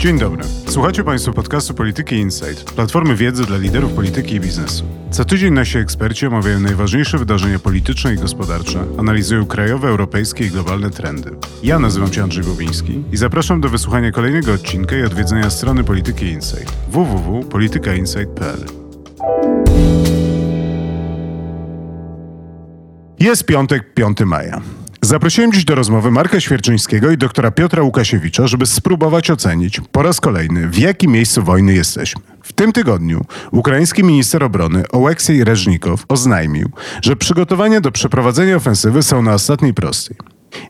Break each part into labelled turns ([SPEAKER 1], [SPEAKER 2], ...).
[SPEAKER 1] Dzień dobry. Słuchacie Państwo podcastu Polityki Insight, platformy wiedzy dla liderów polityki i biznesu. Co tydzień nasi eksperci omawiają najważniejsze wydarzenia polityczne i gospodarcze, analizują krajowe, europejskie i globalne trendy. Ja nazywam się Andrzej Bobiński i zapraszam do wysłuchania kolejnego odcinka i odwiedzenia strony Polityki Insight www.politykainsight.pl. Jest piątek, 5 maja. Zaprosiłem dziś do rozmowy Marka Świerczyńskiego i doktora Piotra Łukasiewicza, żeby spróbować ocenić po raz kolejny, w jakim miejscu wojny jesteśmy. W tym tygodniu ukraiński minister obrony Oleksiej Reżnikow oznajmił, że przygotowania do przeprowadzenia ofensywy są na ostatniej prostej.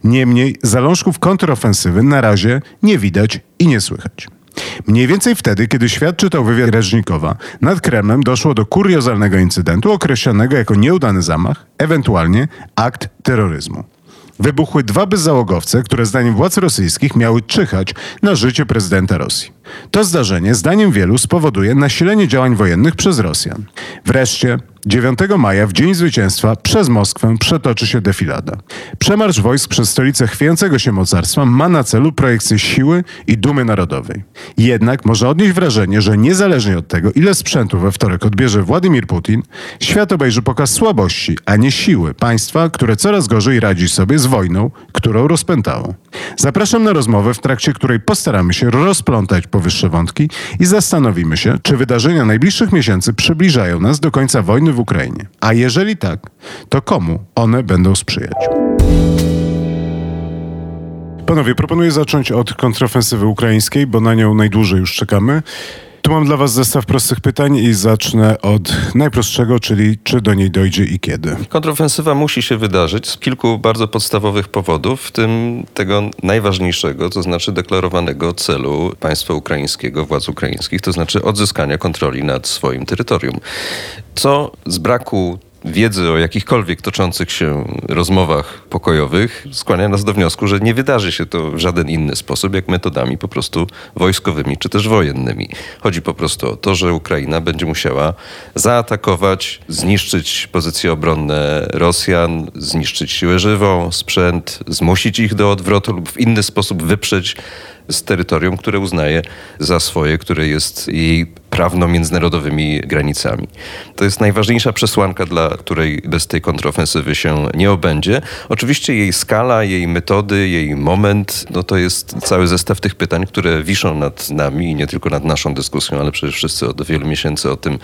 [SPEAKER 1] Niemniej zalążków kontrofensywy na razie nie widać i nie słychać. Mniej więcej wtedy, kiedy świat czytał wywiad Reżnikowa, nad Kremlem doszło do kuriozalnego incydentu określonego jako nieudany zamach, ewentualnie akt terroryzmu wybuchły dwa bezzałogowce, które zdaniem władz rosyjskich miały czyhać na życie prezydenta Rosji. To zdarzenie, zdaniem wielu, spowoduje nasilenie działań wojennych przez Rosjan. Wreszcie 9 maja, w Dzień Zwycięstwa, przez Moskwę przetoczy się defilada. Przemarsz wojsk przez stolicę chwiejącego się mocarstwa ma na celu projekcję siły i dumy narodowej. Jednak można odnieść wrażenie, że niezależnie od tego, ile sprzętu we wtorek odbierze Władimir Putin, świat obejrzy pokaz słabości, a nie siły państwa, które coraz gorzej radzi sobie z wojną, którą rozpętało. Zapraszam na rozmowę, w trakcie której postaramy się rozplątać powyższe wątki i zastanowimy się, czy wydarzenia najbliższych miesięcy przybliżają nas do końca wojny w Ukrainie. A jeżeli tak, to komu one będą sprzyjać? Panowie, proponuję zacząć od kontrofensywy ukraińskiej, bo na nią najdłużej już czekamy. Tu mam dla Was zestaw prostych pytań i zacznę od najprostszego, czyli czy do niej dojdzie i kiedy.
[SPEAKER 2] Kontrofensywa musi się wydarzyć z kilku bardzo podstawowych powodów, w tym tego najważniejszego, to znaczy deklarowanego celu państwa ukraińskiego, władz ukraińskich, to znaczy odzyskania kontroli nad swoim terytorium. Co z braku wiedzy o jakichkolwiek toczących się rozmowach pokojowych skłania nas do wniosku, że nie wydarzy się to w żaden inny sposób, jak metodami po prostu wojskowymi czy też wojennymi. Chodzi po prostu o to, że Ukraina będzie musiała zaatakować, zniszczyć pozycje obronne Rosjan, zniszczyć siłę żywą, sprzęt, zmusić ich do odwrotu lub w inny sposób wyprzeć z terytorium, które uznaje za swoje, które jest jej prawno-międzynarodowymi granicami. To jest najważniejsza przesłanka, dla której bez tej kontrofensywy się nie obędzie. Oczywiście jej skala, jej metody, jej moment, no to jest cały zestaw tych pytań, które wiszą nad nami i nie tylko nad naszą dyskusją, ale przecież wszyscy od wielu miesięcy o tym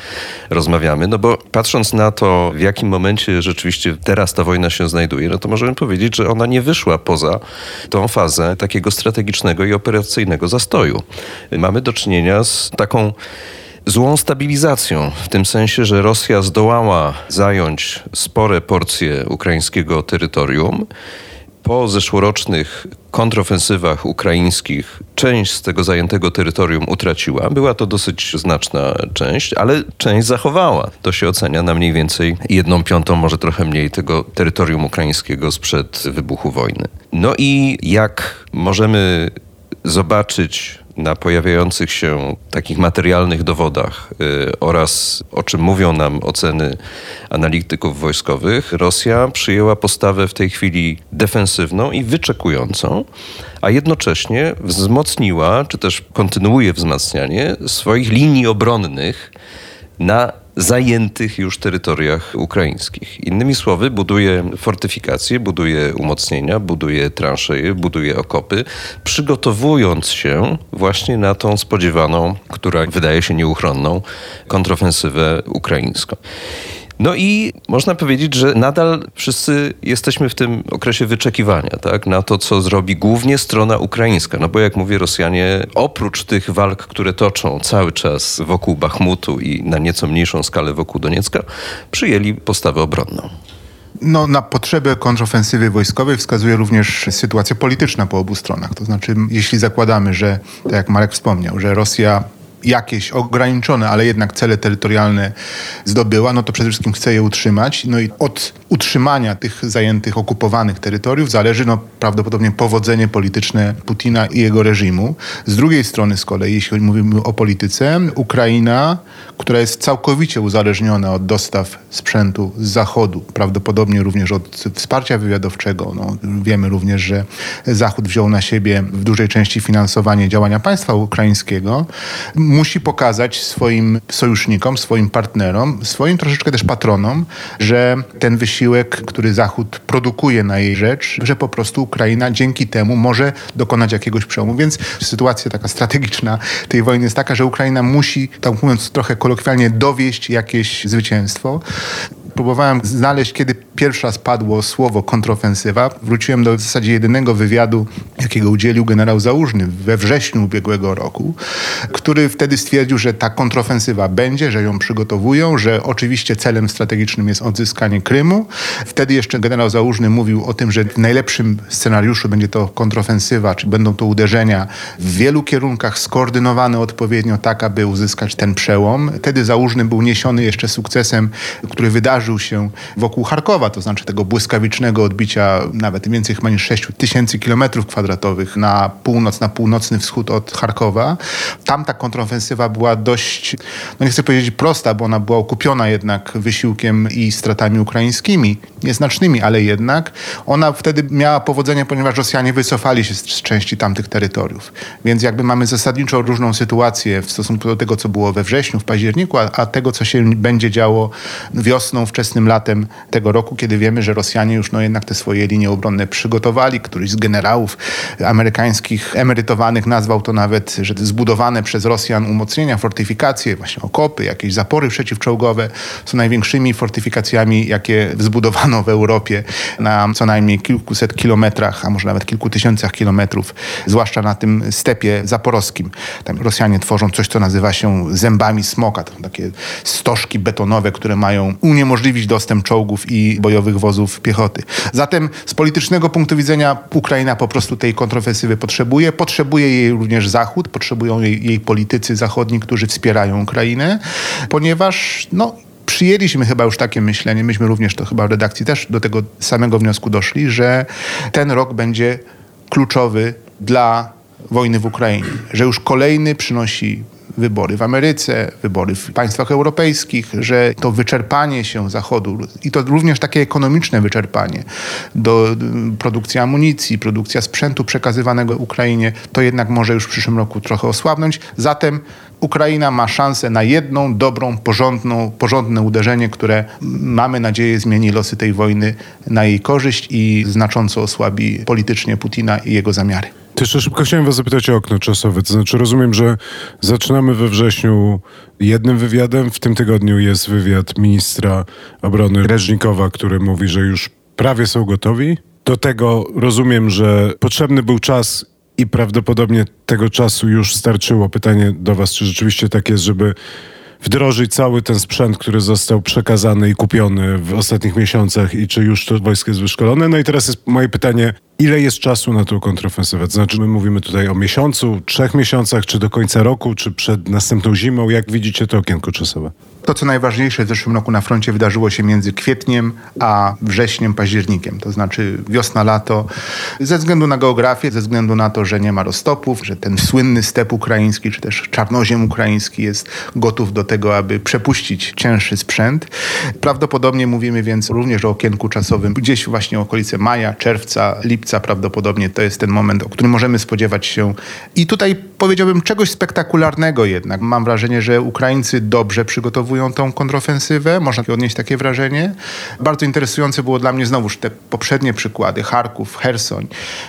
[SPEAKER 2] rozmawiamy. No bo patrząc na to, w jakim momencie rzeczywiście teraz ta wojna się znajduje, no to możemy powiedzieć, że ona nie wyszła poza tą fazę takiego strategicznego i operacyjnego zastoju. Mamy do czynienia z taką złą stabilizacją, w tym sensie, że Rosja zdołała zająć spore porcje ukraińskiego terytorium. Po zeszłorocznych kontrofensywach ukraińskich część z tego zajętego terytorium utraciła. Była to dosyć znaczna część, ale część zachowała. To się ocenia na mniej więcej jedną piątą, może trochę mniej tego terytorium ukraińskiego sprzed wybuchu wojny. No i jak możemy zobaczyć na pojawiających się takich materialnych dowodach y, oraz o czym mówią nam oceny analityków wojskowych, Rosja przyjęła postawę w tej chwili defensywną i wyczekującą, a jednocześnie wzmocniła, czy też kontynuuje wzmacnianie swoich linii obronnych na zajętych już terytoriach ukraińskich. Innymi słowy, buduje fortyfikacje, buduje umocnienia, buduje transzeje, buduje okopy, przygotowując się właśnie na tą spodziewaną, która wydaje się nieuchronną, kontrofensywę ukraińską. No i można powiedzieć, że nadal wszyscy jesteśmy w tym okresie wyczekiwania tak, na to, co zrobi głównie strona ukraińska. No bo jak mówię, Rosjanie oprócz tych walk, które toczą cały czas wokół Bachmutu i na nieco mniejszą skalę wokół Doniecka, przyjęli postawę obronną.
[SPEAKER 3] No, na potrzeby kontrofensywy wojskowej wskazuje również sytuacja polityczna po obu stronach. To znaczy, jeśli zakładamy, że, tak jak Marek wspomniał, że Rosja jakieś ograniczone, ale jednak cele terytorialne zdobyła, no to przede wszystkim chce je utrzymać. No i od utrzymania tych zajętych, okupowanych terytoriów zależy no, prawdopodobnie powodzenie polityczne Putina i jego reżimu. Z drugiej strony z kolei, jeśli mówimy o polityce, Ukraina, która jest całkowicie uzależniona od dostaw sprzętu z Zachodu, prawdopodobnie również od wsparcia wywiadowczego. No, wiemy również, że Zachód wziął na siebie w dużej części finansowanie działania państwa ukraińskiego, musi pokazać swoim sojusznikom, swoim partnerom, swoim troszeczkę też patronom, że ten wysiłek, który Zachód produkuje na jej rzecz, że po prostu Ukraina dzięki temu może dokonać jakiegoś przełomu. Więc sytuacja taka strategiczna tej wojny jest taka, że Ukraina musi, tak mówiąc trochę kolokwialnie, dowieść jakieś zwycięstwo próbowałem znaleźć, kiedy pierwsza spadło słowo kontrofensywa. Wróciłem do w zasadzie jedynego wywiadu, jakiego udzielił generał Załużny we wrześniu ubiegłego roku, który wtedy stwierdził, że ta kontrofensywa będzie, że ją przygotowują, że oczywiście celem strategicznym jest odzyskanie Krymu. Wtedy jeszcze generał Załużny mówił o tym, że w najlepszym scenariuszu będzie to kontrofensywa, czy będą to uderzenia w wielu kierunkach skoordynowane odpowiednio tak, aby uzyskać ten przełom. Wtedy Załużny był niesiony jeszcze sukcesem, który wydarzył się wokół Charkowa, to znaczy tego błyskawicznego odbicia nawet więcej chyba niż 6 tysięcy kilometrów kwadratowych na północ, na północny wschód od Charkowa. Tam ta kontrofensywa była dość, no nie chcę powiedzieć prosta, bo ona była okupiona jednak wysiłkiem i stratami ukraińskimi, nieznacznymi, ale jednak ona wtedy miała powodzenie, ponieważ Rosjanie wycofali się z, z części tamtych terytoriów. Więc jakby mamy zasadniczo różną sytuację w stosunku do tego, co było we wrześniu, w październiku, a, a tego, co się będzie działo wiosną, wczesnym latem tego roku, kiedy wiemy, że Rosjanie już no jednak te swoje linie obronne przygotowali. Któryś z generałów amerykańskich emerytowanych nazwał to nawet, że zbudowane przez Rosjan umocnienia, fortyfikacje, właśnie okopy, jakieś zapory przeciwczołgowe są największymi fortyfikacjami, jakie zbudowano w Europie na co najmniej kilkuset kilometrach, a może nawet kilku tysiącach kilometrów, zwłaszcza na tym stepie zaporowskim. Tam Rosjanie tworzą coś, co nazywa się zębami smoka. To takie stożki betonowe, które mają uniemożliwić dostęp czołgów i bojowych wozów piechoty. Zatem z politycznego punktu widzenia Ukraina po prostu tej kontrofensywy potrzebuje. Potrzebuje jej również Zachód, potrzebują jej, jej politycy zachodni, którzy wspierają Ukrainę, ponieważ no, przyjęliśmy chyba już takie myślenie, myśmy również to chyba w redakcji też do tego samego wniosku doszli, że ten rok będzie kluczowy dla wojny w Ukrainie, że już kolejny przynosi wybory w Ameryce, wybory w państwach europejskich, że to wyczerpanie się Zachodu i to również takie ekonomiczne wyczerpanie do produkcji amunicji, produkcja sprzętu przekazywanego Ukrainie, to jednak może już w przyszłym roku trochę osłabnąć. Zatem Ukraina ma szansę na jedną dobrą, porządną, porządne uderzenie, które mamy nadzieję zmieni losy tej wojny na jej korzyść i znacząco osłabi politycznie Putina i jego zamiary.
[SPEAKER 1] Jeszcze szybko chciałem was zapytać o okno czasowe. To znaczy rozumiem, że zaczynamy we wrześniu jednym wywiadem. W tym tygodniu jest wywiad ministra obrony Reżnikowa, który mówi, że już prawie są gotowi. Do tego rozumiem, że potrzebny był czas i prawdopodobnie tego czasu już starczyło. Pytanie do was, czy rzeczywiście tak jest, żeby wdrożyć cały ten sprzęt, który został przekazany i kupiony w ostatnich miesiącach i czy już to wojsko jest wyszkolone. No i teraz jest moje pytanie, ile jest czasu na tą kontrofensywę? To znaczy my mówimy tutaj o miesiącu, trzech miesiącach, czy do końca roku, czy przed następną zimą. Jak widzicie to okienko czasowe?
[SPEAKER 3] To, co najważniejsze w zeszłym roku na froncie wydarzyło się między kwietniem a wrześniem, październikiem, to znaczy wiosna, lato. Ze względu na geografię, ze względu na to, że nie ma roztopów, że ten słynny step ukraiński, czy też czarnoziem ukraiński jest gotów do tego, aby przepuścić cięższy sprzęt. Prawdopodobnie mówimy więc również o okienku czasowym gdzieś właśnie okolice maja, czerwca, lipca prawdopodobnie to jest ten moment, o którym możemy spodziewać się. I tutaj powiedziałbym czegoś spektakularnego jednak. Mam wrażenie, że Ukraińcy dobrze przygotowują tą kontrofensywę, można odnieść takie wrażenie. Bardzo interesujące było dla mnie znowuż te poprzednie przykłady, Charków, Hersoń.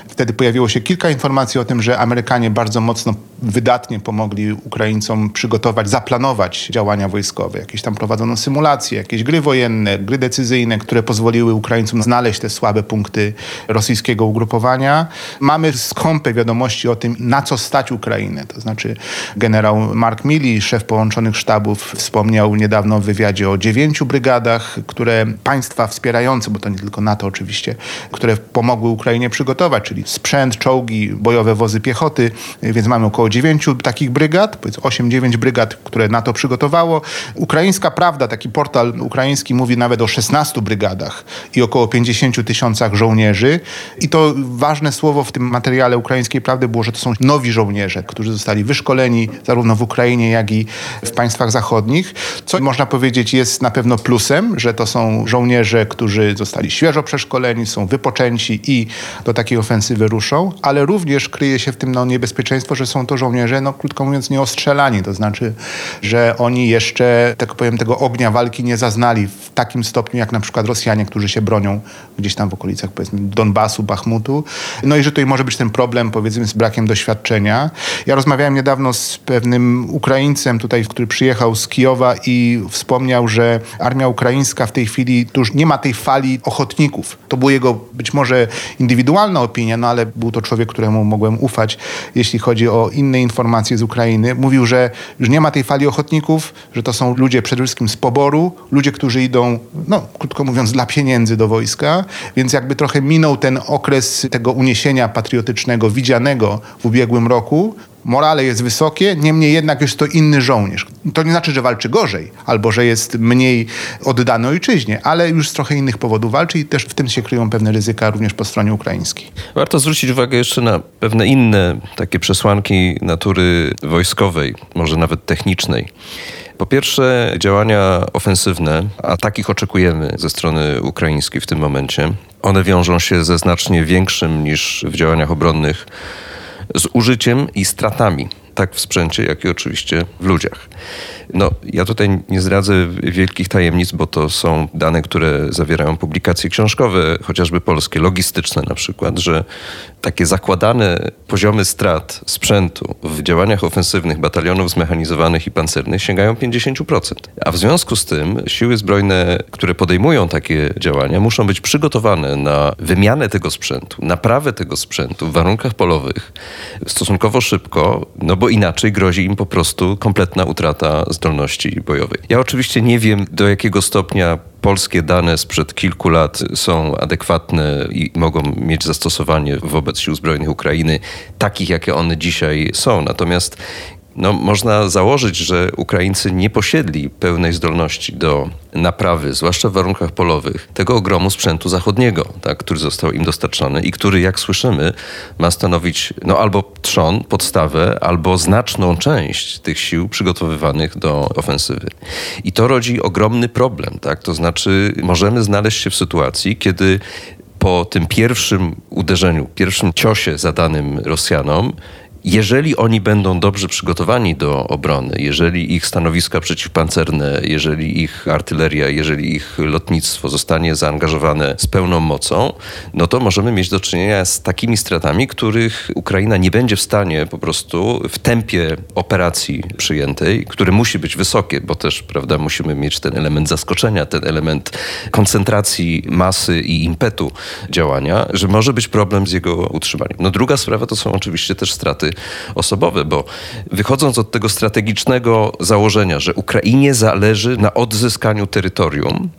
[SPEAKER 3] Wtedy pojawiło się kilka informacji o tym, że Amerykanie bardzo mocno, wydatnie pomogli Ukraińcom przygotować, zaplanować działania wojskowe. Jakieś tam prowadzono symulacje, jakieś gry wojenne, gry decyzyjne, które pozwoliły Ukraińcom znaleźć te słabe punkty rosyjskiego ugrupowania. Mamy skąpe wiadomości o tym, na co stać Ukrainę. To znaczy generał Mark Milley, szef połączonych sztabów, wspomniał niedawno w wywiadzie o dziewięciu brygadach, które państwa wspierające, bo to nie tylko NATO oczywiście, które pomogły Ukrainie przygotować, czyli sprzęt, czołgi, bojowe wozy piechoty, więc mamy około dziewięciu takich brygad, powiedzmy 8-9 brygad, które NATO przygotowało. Ukraińska Prawda, taki portal ukraiński mówi nawet o 16 brygadach i około 50 tysiącach żołnierzy. I to ważne słowo w tym materiale ukraińskiej prawdy było, że to są nowi żołnierze, którzy zostali wyszkoleni zarówno w Ukrainie, jak i w państwach zachodnich. Co można powiedzieć jest na pewno plusem, że to są żołnierze, którzy zostali świeżo przeszkoleni, są wypoczęci i do takiej ofensywy ruszą, ale również kryje się w tym no, niebezpieczeństwo, że są to żołnierze, no krótko mówiąc, nieostrzelani. To znaczy, że oni jeszcze, tak powiem, tego ognia walki nie zaznali w takim stopniu, jak na przykład Rosjanie, którzy się bronią gdzieś tam w okolicach, powiedzmy, Donbasu, Bachmutu. No i że tutaj może być ten problem, powiedzmy, z brakiem doświadczenia. Ja rozmawiałem niedawno z pewnym Ukraińcem tutaj, który przyjechał z Kijowa i wspomniał, że armia ukraińska w tej chwili tu już nie ma tej fali ochotników. To była jego być może indywidualna opinia, no ale był to człowiek, któremu mogłem ufać, jeśli chodzi o inne informacje z Ukrainy. Mówił, że już nie ma tej fali ochotników, że to są ludzie przede wszystkim z poboru, ludzie, którzy idą, no krótko mówiąc, dla pieniędzy do wojska, więc jakby trochę minął ten okres tego uniesienia patriotycznego widzianego w ubiegłym roku, morale jest wysokie, niemniej jednak jest to inny żołnierz. To nie znaczy, że walczy gorzej, albo że jest mniej oddany ojczyźnie, ale już z trochę innych powodów walczy i też w tym się kryją pewne ryzyka również po stronie ukraińskiej.
[SPEAKER 2] Warto zwrócić uwagę jeszcze na pewne inne takie przesłanki natury wojskowej, może nawet technicznej. Po pierwsze, działania ofensywne, a takich oczekujemy ze strony ukraińskiej w tym momencie. One wiążą się ze znacznie większym niż w działaniach obronnych z użyciem i stratami, tak w sprzęcie, jak i oczywiście w ludziach. No, ja tutaj nie zdradzę wielkich tajemnic, bo to są dane, które zawierają publikacje książkowe, chociażby polskie, logistyczne na przykład, że takie zakładane poziomy strat sprzętu w działaniach ofensywnych batalionów zmechanizowanych i pancernych sięgają 50%. A w związku z tym siły zbrojne, które podejmują takie działania, muszą być przygotowane na wymianę tego sprzętu, naprawę tego sprzętu w warunkach polowych stosunkowo szybko, no bo inaczej grozi im po prostu kompletna utrata zdolności bojowej. Ja oczywiście nie wiem, do jakiego stopnia polskie dane sprzed kilku lat są adekwatne i mogą mieć zastosowanie wobec sił zbrojnych Ukrainy, takich jakie one dzisiaj są. Natomiast no, można założyć, że Ukraińcy nie posiedli pełnej zdolności do naprawy, zwłaszcza w warunkach polowych, tego ogromu sprzętu zachodniego, tak, który został im dostarczony i który, jak słyszymy, ma stanowić no, albo trzon, podstawę, albo znaczną część tych sił przygotowywanych do ofensywy. I to rodzi ogromny problem. Tak? To znaczy, możemy znaleźć się w sytuacji, kiedy po tym pierwszym uderzeniu, pierwszym ciosie zadanym Rosjanom, jeżeli oni będą dobrze przygotowani do obrony, jeżeli ich stanowiska przeciwpancerne, jeżeli ich artyleria, jeżeli ich lotnictwo zostanie zaangażowane z pełną mocą, no to możemy mieć do czynienia z takimi stratami, których Ukraina nie będzie w stanie po prostu w tempie operacji przyjętej, które musi być wysokie, bo też, prawda, musimy mieć ten element zaskoczenia, ten element koncentracji masy i impetu działania, że może być problem z jego utrzymaniem. No druga sprawa to są oczywiście też straty osobowe, bo wychodząc od tego strategicznego założenia, że Ukrainie zależy na odzyskaniu terytorium,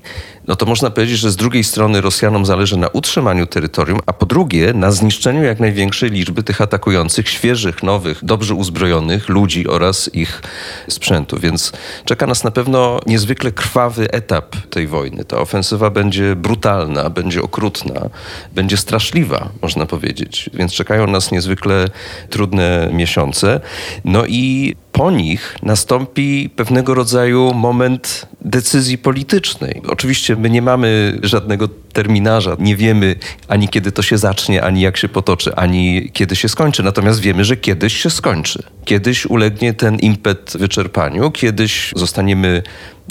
[SPEAKER 2] no to można powiedzieć, że z drugiej strony Rosjanom zależy na utrzymaniu terytorium, a po drugie na zniszczeniu jak największej liczby tych atakujących, świeżych, nowych, dobrze uzbrojonych ludzi oraz ich sprzętu. Więc czeka nas na pewno niezwykle krwawy etap tej wojny. Ta ofensywa będzie brutalna, będzie okrutna, będzie straszliwa, można powiedzieć. Więc czekają nas niezwykle trudne miesiące. No i po nich nastąpi pewnego rodzaju moment decyzji politycznej. Oczywiście my nie mamy żadnego terminarza, nie wiemy ani kiedy to się zacznie, ani jak się potoczy, ani kiedy się skończy. Natomiast wiemy, że kiedyś się skończy. Kiedyś ulegnie ten impet wyczerpaniu, kiedyś zostaniemy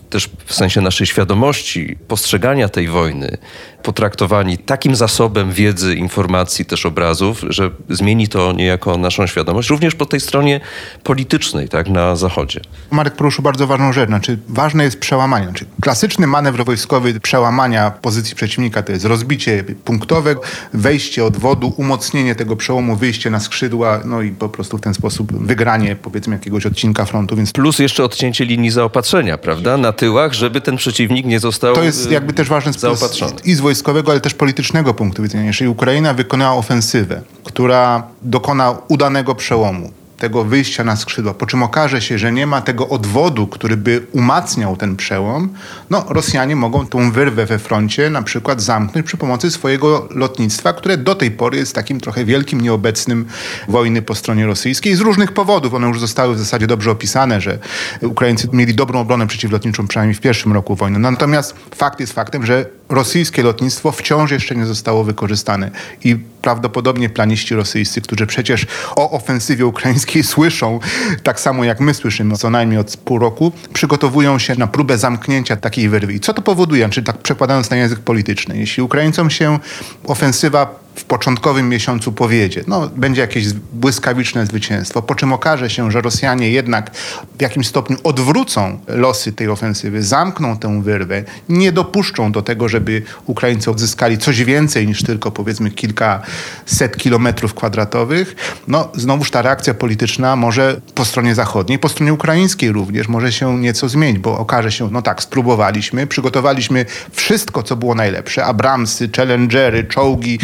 [SPEAKER 2] też w sensie naszej świadomości postrzegania tej wojny, potraktowani takim zasobem wiedzy, informacji, też obrazów, że zmieni to niejako naszą świadomość, również po tej stronie politycznej, tak, na Zachodzie.
[SPEAKER 3] Marek poruszył bardzo ważną rzecz, znaczy ważne jest przełamanie. Znaczy, klasyczny manewr wojskowy przełamania pozycji przeciwnika to jest rozbicie punktowe, wejście od wodu, umocnienie tego przełomu, wyjście na skrzydła, no i po prostu w ten sposób wygranie powiedzmy jakiegoś odcinka frontu. Więc...
[SPEAKER 2] Plus jeszcze odcięcie linii zaopatrzenia, prawda? Na tyłach, żeby ten przeciwnik nie został
[SPEAKER 3] To jest jakby też ważne z, i z wojskowego, ale też politycznego punktu widzenia. Jeżeli Ukraina wykonała ofensywę, która dokona udanego przełomu, tego wyjścia na skrzydła, po czym okaże się, że nie ma tego odwodu, który by umacniał ten przełom, no Rosjanie mogą tą wyrwę we froncie na przykład zamknąć przy pomocy swojego lotnictwa, które do tej pory jest takim trochę wielkim nieobecnym wojny po stronie rosyjskiej z różnych powodów. One już zostały w zasadzie dobrze opisane, że Ukraińcy mieli dobrą obronę przeciwlotniczą przynajmniej w pierwszym roku wojny. Natomiast fakt jest faktem, że rosyjskie lotnictwo wciąż jeszcze nie zostało wykorzystane i prawdopodobnie planiści rosyjscy, którzy przecież o ofensywie ukraińskiej słyszą, tak samo jak my słyszymy co najmniej od pół roku, przygotowują się na próbę zamknięcia takiej wyrwy. I co to powoduje? Czyli tak przekładając na język polityczny, jeśli Ukraińcom się ofensywa w początkowym miesiącu powiedzie, no będzie jakieś błyskawiczne zwycięstwo, po czym okaże się, że Rosjanie jednak w jakimś stopniu odwrócą losy tej ofensywy, zamkną tę wyrwę, nie dopuszczą do tego, żeby Ukraińcy odzyskali coś więcej niż tylko powiedzmy kilka set kilometrów kwadratowych, no znowuż ta reakcja polityczna może po stronie zachodniej, po stronie ukraińskiej również może się nieco zmienić, bo okaże się, no tak, spróbowaliśmy, przygotowaliśmy wszystko, co było najlepsze, Abramsy, Challengery, czołgi,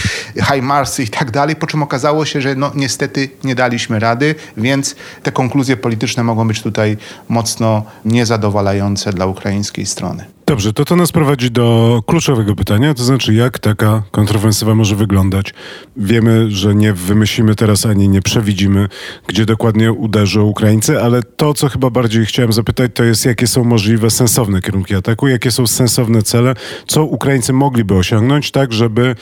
[SPEAKER 3] HIMARSy i tak dalej, po czym okazało się, że no niestety nie daliśmy rady, więc te konkluzje polityczne mogą być tutaj mocno niezadowalające dla ukraińskiej strony.
[SPEAKER 1] Dobrze, to to nas prowadzi do kluczowego pytania, to znaczy jak taka kontrofensywa może wyglądać. Wiemy, że nie wymyślimy teraz ani nie przewidzimy, gdzie dokładnie uderzą Ukraińcy, ale to, co chyba bardziej chciałem zapytać, to jest jakie są możliwe sensowne kierunki ataku, jakie są sensowne cele, co Ukraińcy mogliby osiągnąć, tak żeby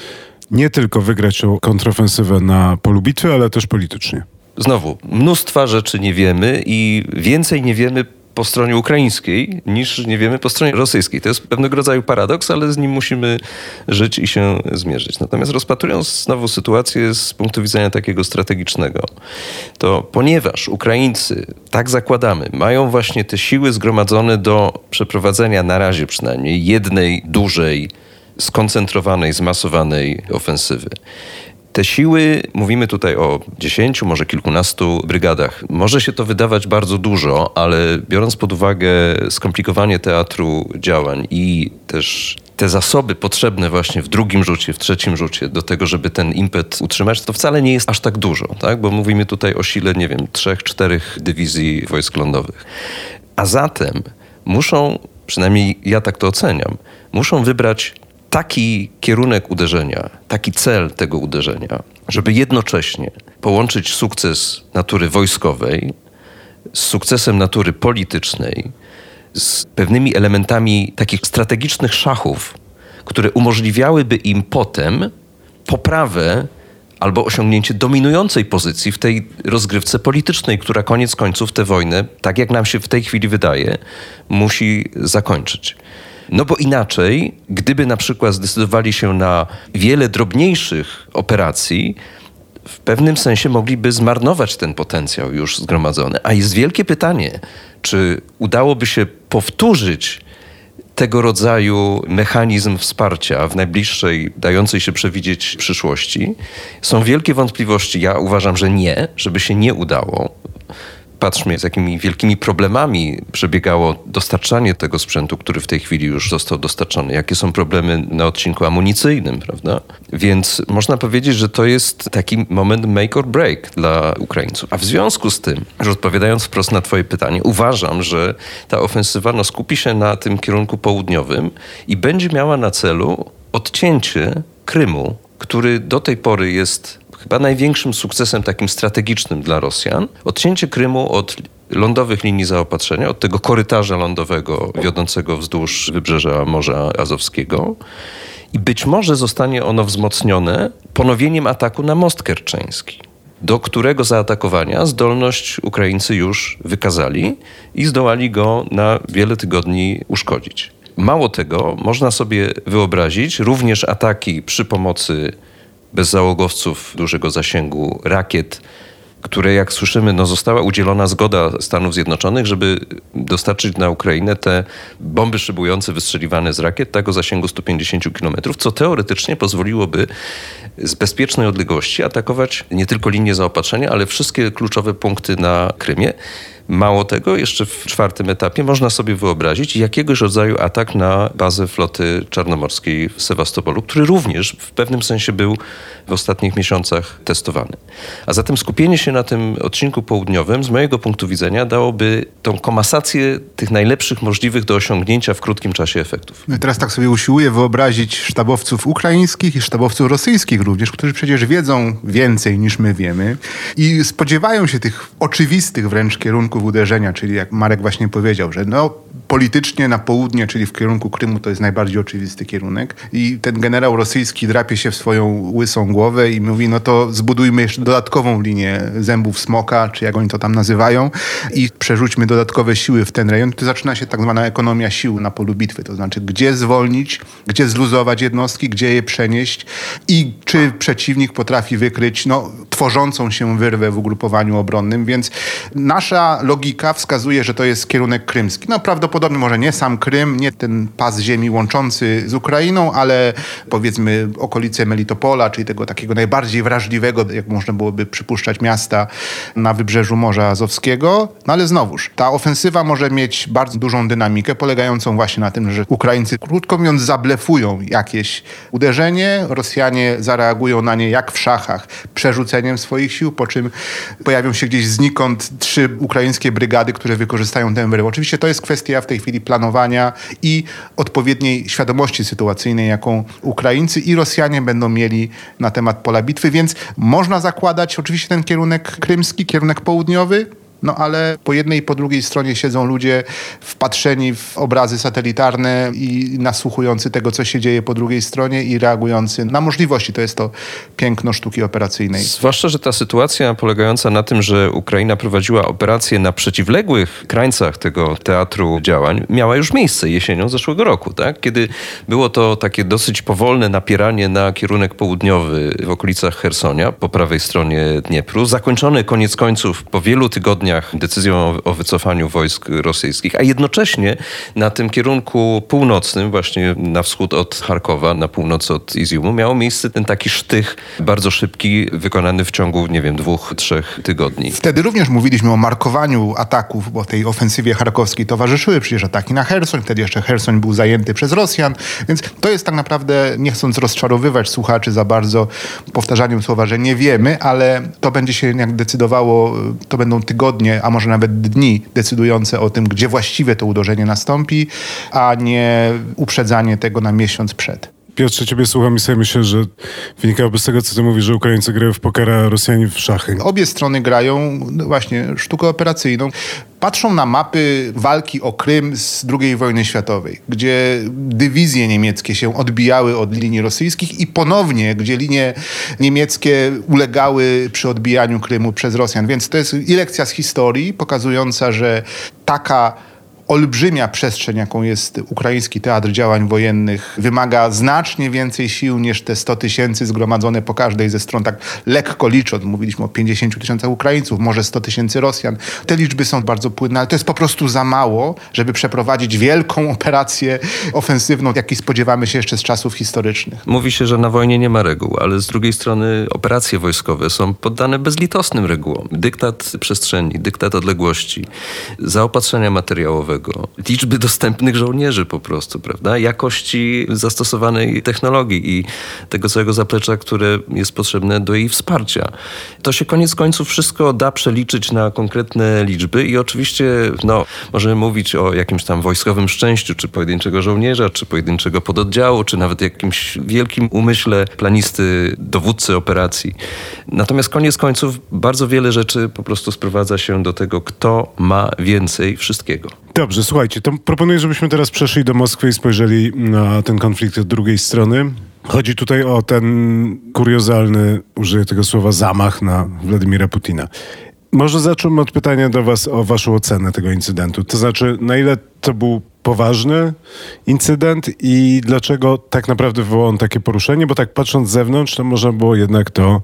[SPEAKER 1] nie tylko wygrać kontrofensywę na polu bitwy, ale też politycznie.
[SPEAKER 2] Znowu, mnóstwa rzeczy nie wiemy i więcej nie wiemy po stronie ukraińskiej niż nie wiemy po stronie rosyjskiej. To jest pewnego rodzaju paradoks, ale z nim musimy żyć i się zmierzyć. Natomiast rozpatrując znowu sytuację z punktu widzenia takiego strategicznego, to ponieważ Ukraińcy, tak zakładamy, mają właśnie te siły zgromadzone do przeprowadzenia na razie przynajmniej jednej dużej skoncentrowanej, zmasowanej ofensywy. Te siły, mówimy tutaj o dziesięciu, może kilkunastu brygadach. Może się to wydawać bardzo dużo, ale biorąc pod uwagę skomplikowanie teatru działań i też te zasoby potrzebne właśnie w drugim rzucie, w trzecim rzucie do tego, żeby ten impet utrzymać, to wcale nie jest aż tak dużo, tak? bo mówimy tutaj o sile, nie wiem, trzech, czterech dywizji wojsk lądowych. A zatem muszą, przynajmniej ja tak to oceniam, muszą wybrać taki kierunek uderzenia, taki cel tego uderzenia, żeby jednocześnie połączyć sukces natury wojskowej z sukcesem natury politycznej, z pewnymi elementami takich strategicznych szachów, które umożliwiałyby im potem poprawę albo osiągnięcie dominującej pozycji w tej rozgrywce politycznej, która koniec końców tę wojnę, tak jak nam się w tej chwili wydaje, musi zakończyć. No bo inaczej, gdyby na przykład zdecydowali się na wiele drobniejszych operacji, w pewnym sensie mogliby zmarnować ten potencjał już zgromadzony. A jest wielkie pytanie, czy udałoby się powtórzyć tego rodzaju mechanizm wsparcia w najbliższej, dającej się przewidzieć przyszłości. Są wielkie wątpliwości. Ja uważam, że nie, żeby się nie udało patrzmy, z jakimi wielkimi problemami przebiegało dostarczanie tego sprzętu, który w tej chwili już został dostarczony. Jakie są problemy na odcinku amunicyjnym, prawda? Więc można powiedzieć, że to jest taki moment make or break dla Ukraińców. A w związku z tym, że odpowiadając wprost na Twoje pytanie, uważam, że ta ofensywa no, skupi się na tym kierunku południowym i będzie miała na celu odcięcie Krymu, który do tej pory jest chyba największym sukcesem takim strategicznym dla Rosjan, odcięcie Krymu od lądowych linii zaopatrzenia, od tego korytarza lądowego wiodącego wzdłuż wybrzeża Morza Azowskiego. I być może zostanie ono wzmocnione ponowieniem ataku na most kerczeński, do którego zaatakowania zdolność Ukraińcy już wykazali i zdołali go na wiele tygodni uszkodzić. Mało tego, można sobie wyobrazić również ataki przy pomocy bezzałogowców dużego zasięgu, rakiet, które jak słyszymy, no została udzielona zgoda Stanów Zjednoczonych, żeby dostarczyć na Ukrainę te bomby szybujące wystrzeliwane z rakiet tak o zasięgu 150 km, co teoretycznie pozwoliłoby z bezpiecznej odległości atakować nie tylko linię zaopatrzenia, ale wszystkie kluczowe punkty na Krymie. Mało tego, jeszcze w czwartym etapie można sobie wyobrazić jakiegoś rodzaju atak na bazę floty czarnomorskiej w Sewastopolu, który również w pewnym sensie był w ostatnich miesiącach testowany. A zatem skupienie się na tym odcinku południowym z mojego punktu widzenia dałoby tą komasację tych najlepszych możliwych do osiągnięcia w krótkim czasie efektów.
[SPEAKER 3] No teraz tak sobie usiłuję wyobrazić sztabowców ukraińskich i sztabowców rosyjskich również, którzy przecież wiedzą więcej niż my wiemy i spodziewają się tych oczywistych wręcz kierunków uderzenia, czyli jak Marek właśnie powiedział, że no politycznie na południe, czyli w kierunku Krymu, to jest najbardziej oczywisty kierunek. I ten generał rosyjski drapie się w swoją łysą głowę i mówi, no to zbudujmy jeszcze dodatkową linię zębów smoka, czy jak oni to tam nazywają, i przerzućmy dodatkowe siły w ten rejon. Tu zaczyna się tak zwana ekonomia sił na polu bitwy, to znaczy gdzie zwolnić, gdzie zluzować jednostki, gdzie je przenieść i czy przeciwnik potrafi wykryć no, tworzącą się wyrwę w ugrupowaniu obronnym, więc nasza logika wskazuje, że to jest kierunek krymski. No prawdopodobnie może nie sam Krym, nie ten pas ziemi łączący z Ukrainą, ale powiedzmy okolice Melitopola, czyli tego takiego najbardziej wrażliwego, jak można byłoby przypuszczać, miasta na wybrzeżu Morza Azowskiego. No ale znowuż, ta ofensywa może mieć bardzo dużą dynamikę, polegającą właśnie na tym, że Ukraińcy, krótko mówiąc, zablefują jakieś uderzenie, Rosjanie zareagują na nie jak w szachach, przerzuceniem swoich sił, po czym pojawią się gdzieś znikąd trzy ukraińskie brygady, które wykorzystają tę wyrwę. Oczywiście to jest kwestia w tej chwili planowania i odpowiedniej świadomości sytuacyjnej, jaką Ukraińcy i Rosjanie będą mieli na temat pola bitwy, więc można zakładać oczywiście ten kierunek krymski, kierunek południowy, no ale po jednej i po drugiej stronie siedzą ludzie wpatrzeni w obrazy satelitarne i nasłuchujący tego, co się dzieje po drugiej stronie i reagujący na możliwości. To jest to piękno sztuki operacyjnej.
[SPEAKER 2] Zwłaszcza, że ta sytuacja polegająca na tym, że Ukraina prowadziła operacje na przeciwległych krańcach tego teatru działań, miała już miejsce jesienią zeszłego roku, tak? kiedy było to takie dosyć powolne napieranie na kierunek południowy w okolicach Hersonia, po prawej stronie Dniepru, zakończone koniec końców po wielu tygodniach decyzją o wycofaniu wojsk rosyjskich, a jednocześnie na tym kierunku północnym, właśnie na wschód od Charkowa, na północ od Iziumu, miał miejsce ten taki sztych bardzo szybki, wykonany w ciągu, nie wiem, dwóch, trzech tygodni.
[SPEAKER 3] Wtedy również mówiliśmy o markowaniu ataków, bo tej ofensywie charkowskiej towarzyszyły przecież ataki na Hersoń, wtedy jeszcze Hersoń był zajęty przez Rosjan, więc to jest tak naprawdę, nie chcąc rozczarowywać słuchaczy za bardzo powtarzaniem słowa, że nie wiemy, ale to będzie się jak decydowało, to będą tygodnie tygodnie, a może nawet dni decydujące o tym, gdzie właściwie to uderzenie nastąpi, a nie uprzedzanie tego na miesiąc przed.
[SPEAKER 1] Piotrze, ciebie słucham i sobie myślę, że wynikałoby z tego, co ty mówisz, że Ukraińcy grają w pokera, a Rosjanie w szachy.
[SPEAKER 3] Obie strony grają no właśnie sztukę operacyjną. Patrzą na mapy walki o Krym z II wojny światowej, gdzie dywizje niemieckie się odbijały od linii rosyjskich i ponownie, gdzie linie niemieckie ulegały przy odbijaniu Krymu przez Rosjan. Więc to jest i lekcja z historii pokazująca, że taka olbrzymia przestrzeń, jaką jest ukraiński teatr działań wojennych, wymaga znacznie więcej sił niż te 100 tysięcy zgromadzone po każdej ze stron, tak lekko licząc. Mówiliśmy o 50 tysiącach Ukraińców, może 100 tysięcy Rosjan. Te liczby są bardzo płynne, ale to jest po prostu za mało, żeby przeprowadzić wielką operację ofensywną, jakiej spodziewamy się jeszcze z czasów historycznych.
[SPEAKER 2] Mówi się, że na wojnie nie ma reguł, ale z drugiej strony operacje wojskowe są poddane bezlitosnym regułom. Dyktat przestrzeni, dyktat odległości, zaopatrzenia materiałowego, liczby dostępnych żołnierzy po prostu, prawda? Jakości zastosowanej technologii i tego całego zaplecza, które jest potrzebne do jej wsparcia. To się koniec końców wszystko da przeliczyć na konkretne liczby i oczywiście no, możemy mówić o jakimś tam wojskowym szczęściu, czy pojedynczego żołnierza, czy pojedynczego pododdziału, czy nawet jakimś wielkim umyśle planisty, dowódcy operacji. Natomiast koniec końców bardzo wiele rzeczy po prostu sprowadza się do tego, kto ma więcej wszystkiego.
[SPEAKER 1] Dobrze, słuchajcie, to proponuję, żebyśmy teraz przeszli do Moskwy i spojrzeli na ten konflikt od drugiej strony. Chodzi tutaj o ten kuriozalny, użyję tego słowa, zamach na Władimira Putina. Może zacznę od pytania do Was o Waszą ocenę tego incydentu. To znaczy, na ile to był poważny incydent i dlaczego tak naprawdę wywołał on takie poruszenie? Bo tak patrząc z zewnątrz, to można było jednak to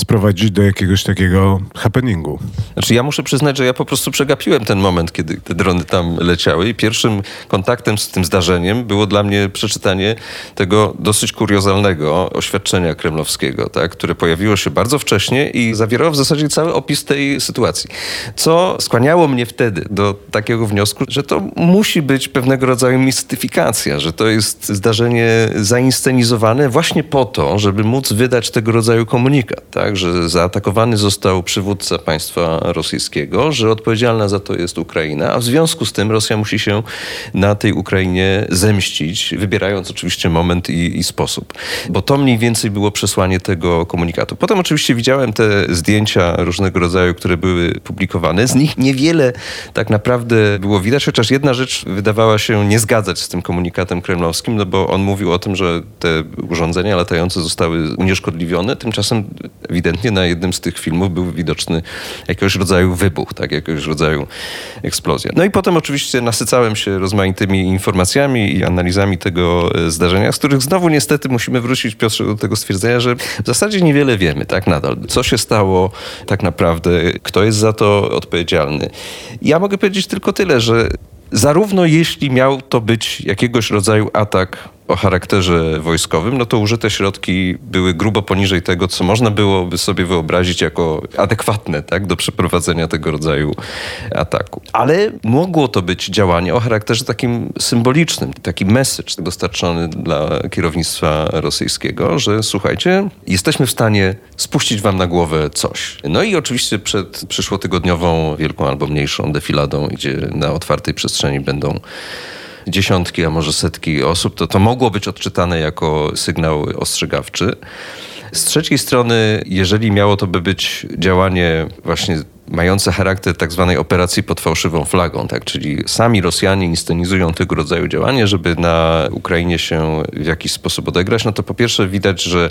[SPEAKER 1] sprowadzić do jakiegoś takiego happeningu.
[SPEAKER 2] Znaczy ja muszę przyznać, że ja po prostu przegapiłem ten moment, kiedy te drony tam leciały i pierwszym kontaktem z tym zdarzeniem było dla mnie przeczytanie tego dosyć kuriozalnego oświadczenia kremlowskiego, tak, które pojawiło się bardzo wcześnie i zawierało w zasadzie cały opis tej sytuacji. Co skłaniało mnie wtedy do takiego wniosku, że to musi być pewnego rodzaju mistyfikacja, że to jest zdarzenie zainscenizowane właśnie po to, żeby móc wydać tego rodzaju komunikat, tak, że zaatakowany został przywódca państwa rosyjskiego, że odpowiedzialna za to jest Ukraina, a w związku z tym Rosja musi się na tej Ukrainie zemścić, wybierając oczywiście moment i, i sposób. Bo to mniej więcej było przesłanie tego komunikatu. Potem oczywiście widziałem te zdjęcia różnego rodzaju, które były publikowane. Z nich niewiele tak naprawdę było widać, chociaż jedna rzecz wydawała się nie zgadzać z tym komunikatem kremlowskim, no bo on mówił o tym, że te urządzenia latające zostały unieszkodliwione. Tymczasem ewidentnie na jednym z tych filmów był widoczny jakiegoś rodzaju wybuch, tak, jakiegoś rodzaju eksplozja. No i potem oczywiście nasycałem się rozmaitymi informacjami i analizami tego e, zdarzenia, z których znowu niestety musimy wrócić, Piotrze, do tego stwierdzenia, że w zasadzie niewiele wiemy, tak nadal. Co się stało tak naprawdę, kto jest za to odpowiedzialny. Ja mogę powiedzieć tylko tyle, że zarówno jeśli miał to być jakiegoś rodzaju atak o charakterze wojskowym, no to użyte środki były grubo poniżej tego, co można byłoby sobie wyobrazić jako adekwatne tak, do przeprowadzenia tego rodzaju ataku. Ale mogło to być działanie o charakterze takim symbolicznym, taki message dostarczony dla kierownictwa rosyjskiego, że słuchajcie, jesteśmy w stanie spuścić wam na głowę coś. No i oczywiście przed przyszłotygodniową wielką albo mniejszą defiladą, gdzie na otwartej przestrzeni będą dziesiątki, a może setki osób, to to mogło być odczytane jako sygnał ostrzegawczy. Z trzeciej strony, jeżeli miało to by być działanie właśnie mające charakter tak zwanej operacji pod fałszywą flagą, tak? czyli sami Rosjanie inscenizują tego rodzaju działanie, żeby na Ukrainie się w jakiś sposób odegrać, no to po pierwsze widać, że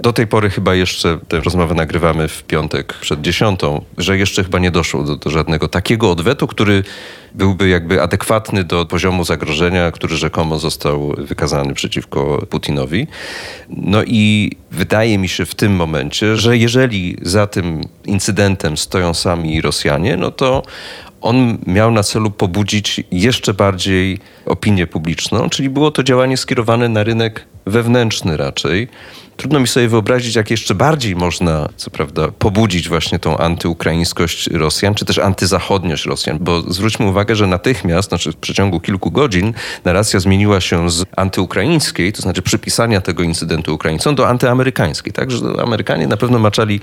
[SPEAKER 2] do tej pory chyba jeszcze tę rozmowę nagrywamy w piątek przed dziesiątą, że jeszcze chyba nie doszło do, do żadnego takiego odwetu, który byłby jakby adekwatny do poziomu zagrożenia, który rzekomo został wykazany przeciwko Putinowi. No i wydaje mi się w tym momencie, że jeżeli za tym incydentem stoją sami Rosjanie, no to on miał na celu pobudzić jeszcze bardziej opinię publiczną, czyli było to działanie skierowane na rynek wewnętrzny raczej. Trudno mi sobie wyobrazić, jak jeszcze bardziej można, co prawda, pobudzić właśnie tą antyukraińskość Rosjan, czy też antyzachodniość Rosjan, bo zwróćmy uwagę, że natychmiast, znaczy w przeciągu kilku godzin, narracja zmieniła się z antyukraińskiej, to znaczy przypisania tego incydentu Ukraińcom, do antyamerykańskiej. Także Amerykanie na pewno maczali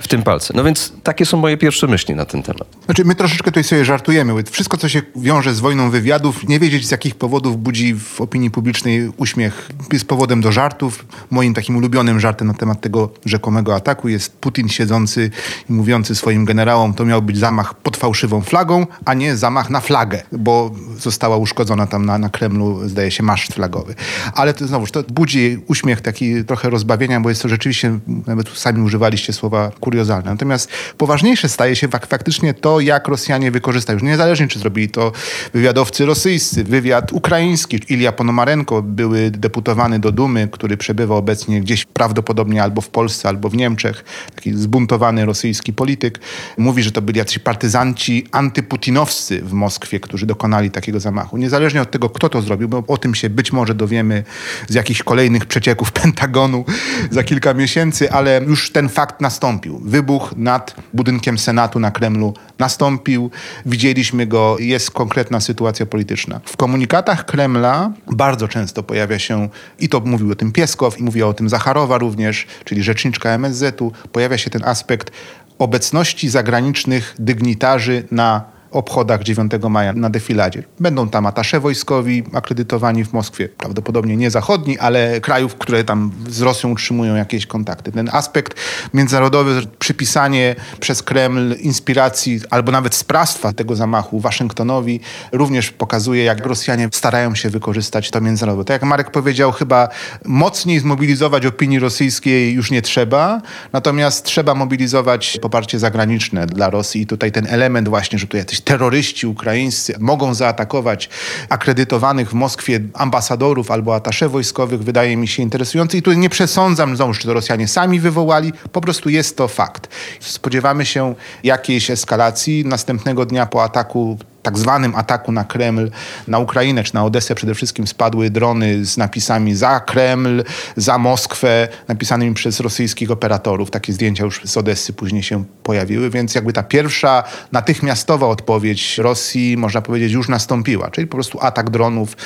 [SPEAKER 2] w tym palce. No więc takie są moje pierwsze myśli na ten temat.
[SPEAKER 3] Znaczy, my troszeczkę tutaj sobie żartujemy. Wszystko, co się wiąże z wojną wywiadów, nie wiedzieć z jakich powodów budzi w opinii publicznej uśmiech, jest powodem do żartów. Moim takim ulubionym żartem na temat tego rzekomego ataku jest Putin siedzący i mówiący swoim generałom, to miał być zamach pod fałszywą flagą, a nie zamach na flagę, bo została uszkodzona tam na, na Kremlu, zdaje się, maszt flagowy. Ale to znowuż, to budzi uśmiech taki trochę rozbawienia, bo jest to rzeczywiście, nawet sami używaliście słowa kuriozalne. Natomiast poważniejsze staje się fak faktycznie to, jak Rosjanie wykorzystają, już niezależnie czy zrobili to wywiadowcy rosyjscy, wywiad ukraiński, Ilia Ponomarenko, były deputowany do Dumy, który przebywa obecnie gdzieś prawdopodobnie albo w Polsce, albo w Niemczech, taki zbuntowany rosyjski polityk, mówi, że to byli jacyś partyzanci antyputinowscy w Moskwie, którzy dokonali takiego zamachu. Niezależnie od tego, kto to zrobił, bo o tym się być może dowiemy z jakichś kolejnych przecieków Pentagonu za kilka miesięcy, ale już ten fakt nastąpił. Wybuch nad budynkiem Senatu na Kremlu nastąpił. Widzieliśmy go, jest konkretna sytuacja polityczna. W komunikatach Kremla bardzo często pojawia się, i to mówił o tym Pieskow, i mówiła o tym Zacharowa również, czyli rzeczniczka MSZ-u, pojawia się ten aspekt obecności zagranicznych dygnitarzy na obchodach 9 maja na defiladzie. Będą tam atasze wojskowi akredytowani w Moskwie, prawdopodobnie nie zachodni, ale krajów, które tam z Rosją utrzymują jakieś kontakty. Ten aspekt międzynarodowy, przypisanie przez Kreml inspiracji albo nawet sprawstwa tego zamachu Waszyngtonowi również pokazuje, jak Rosjanie starają się wykorzystać to międzynarodowe. Tak jak Marek powiedział, chyba mocniej zmobilizować opinii rosyjskiej już nie trzeba, natomiast trzeba mobilizować poparcie zagraniczne dla Rosji i tutaj ten element właśnie, że tu jacyś terroryści ukraińscy mogą zaatakować akredytowanych w Moskwie ambasadorów albo atasze wojskowych, wydaje mi się interesujące. I tu nie przesądzam, czy to Rosjanie sami wywołali, po prostu jest to fakt. Spodziewamy się jakiejś eskalacji następnego dnia po ataku tak zwanym ataku na Kreml, na Ukrainę czy na Odesę przede wszystkim spadły drony z napisami za Kreml, za Moskwę, napisanymi przez rosyjskich operatorów. Takie zdjęcia już z Odessy później się pojawiły, więc jakby ta pierwsza natychmiastowa odpowiedź Rosji, można powiedzieć, już nastąpiła, czyli po prostu atak dronów.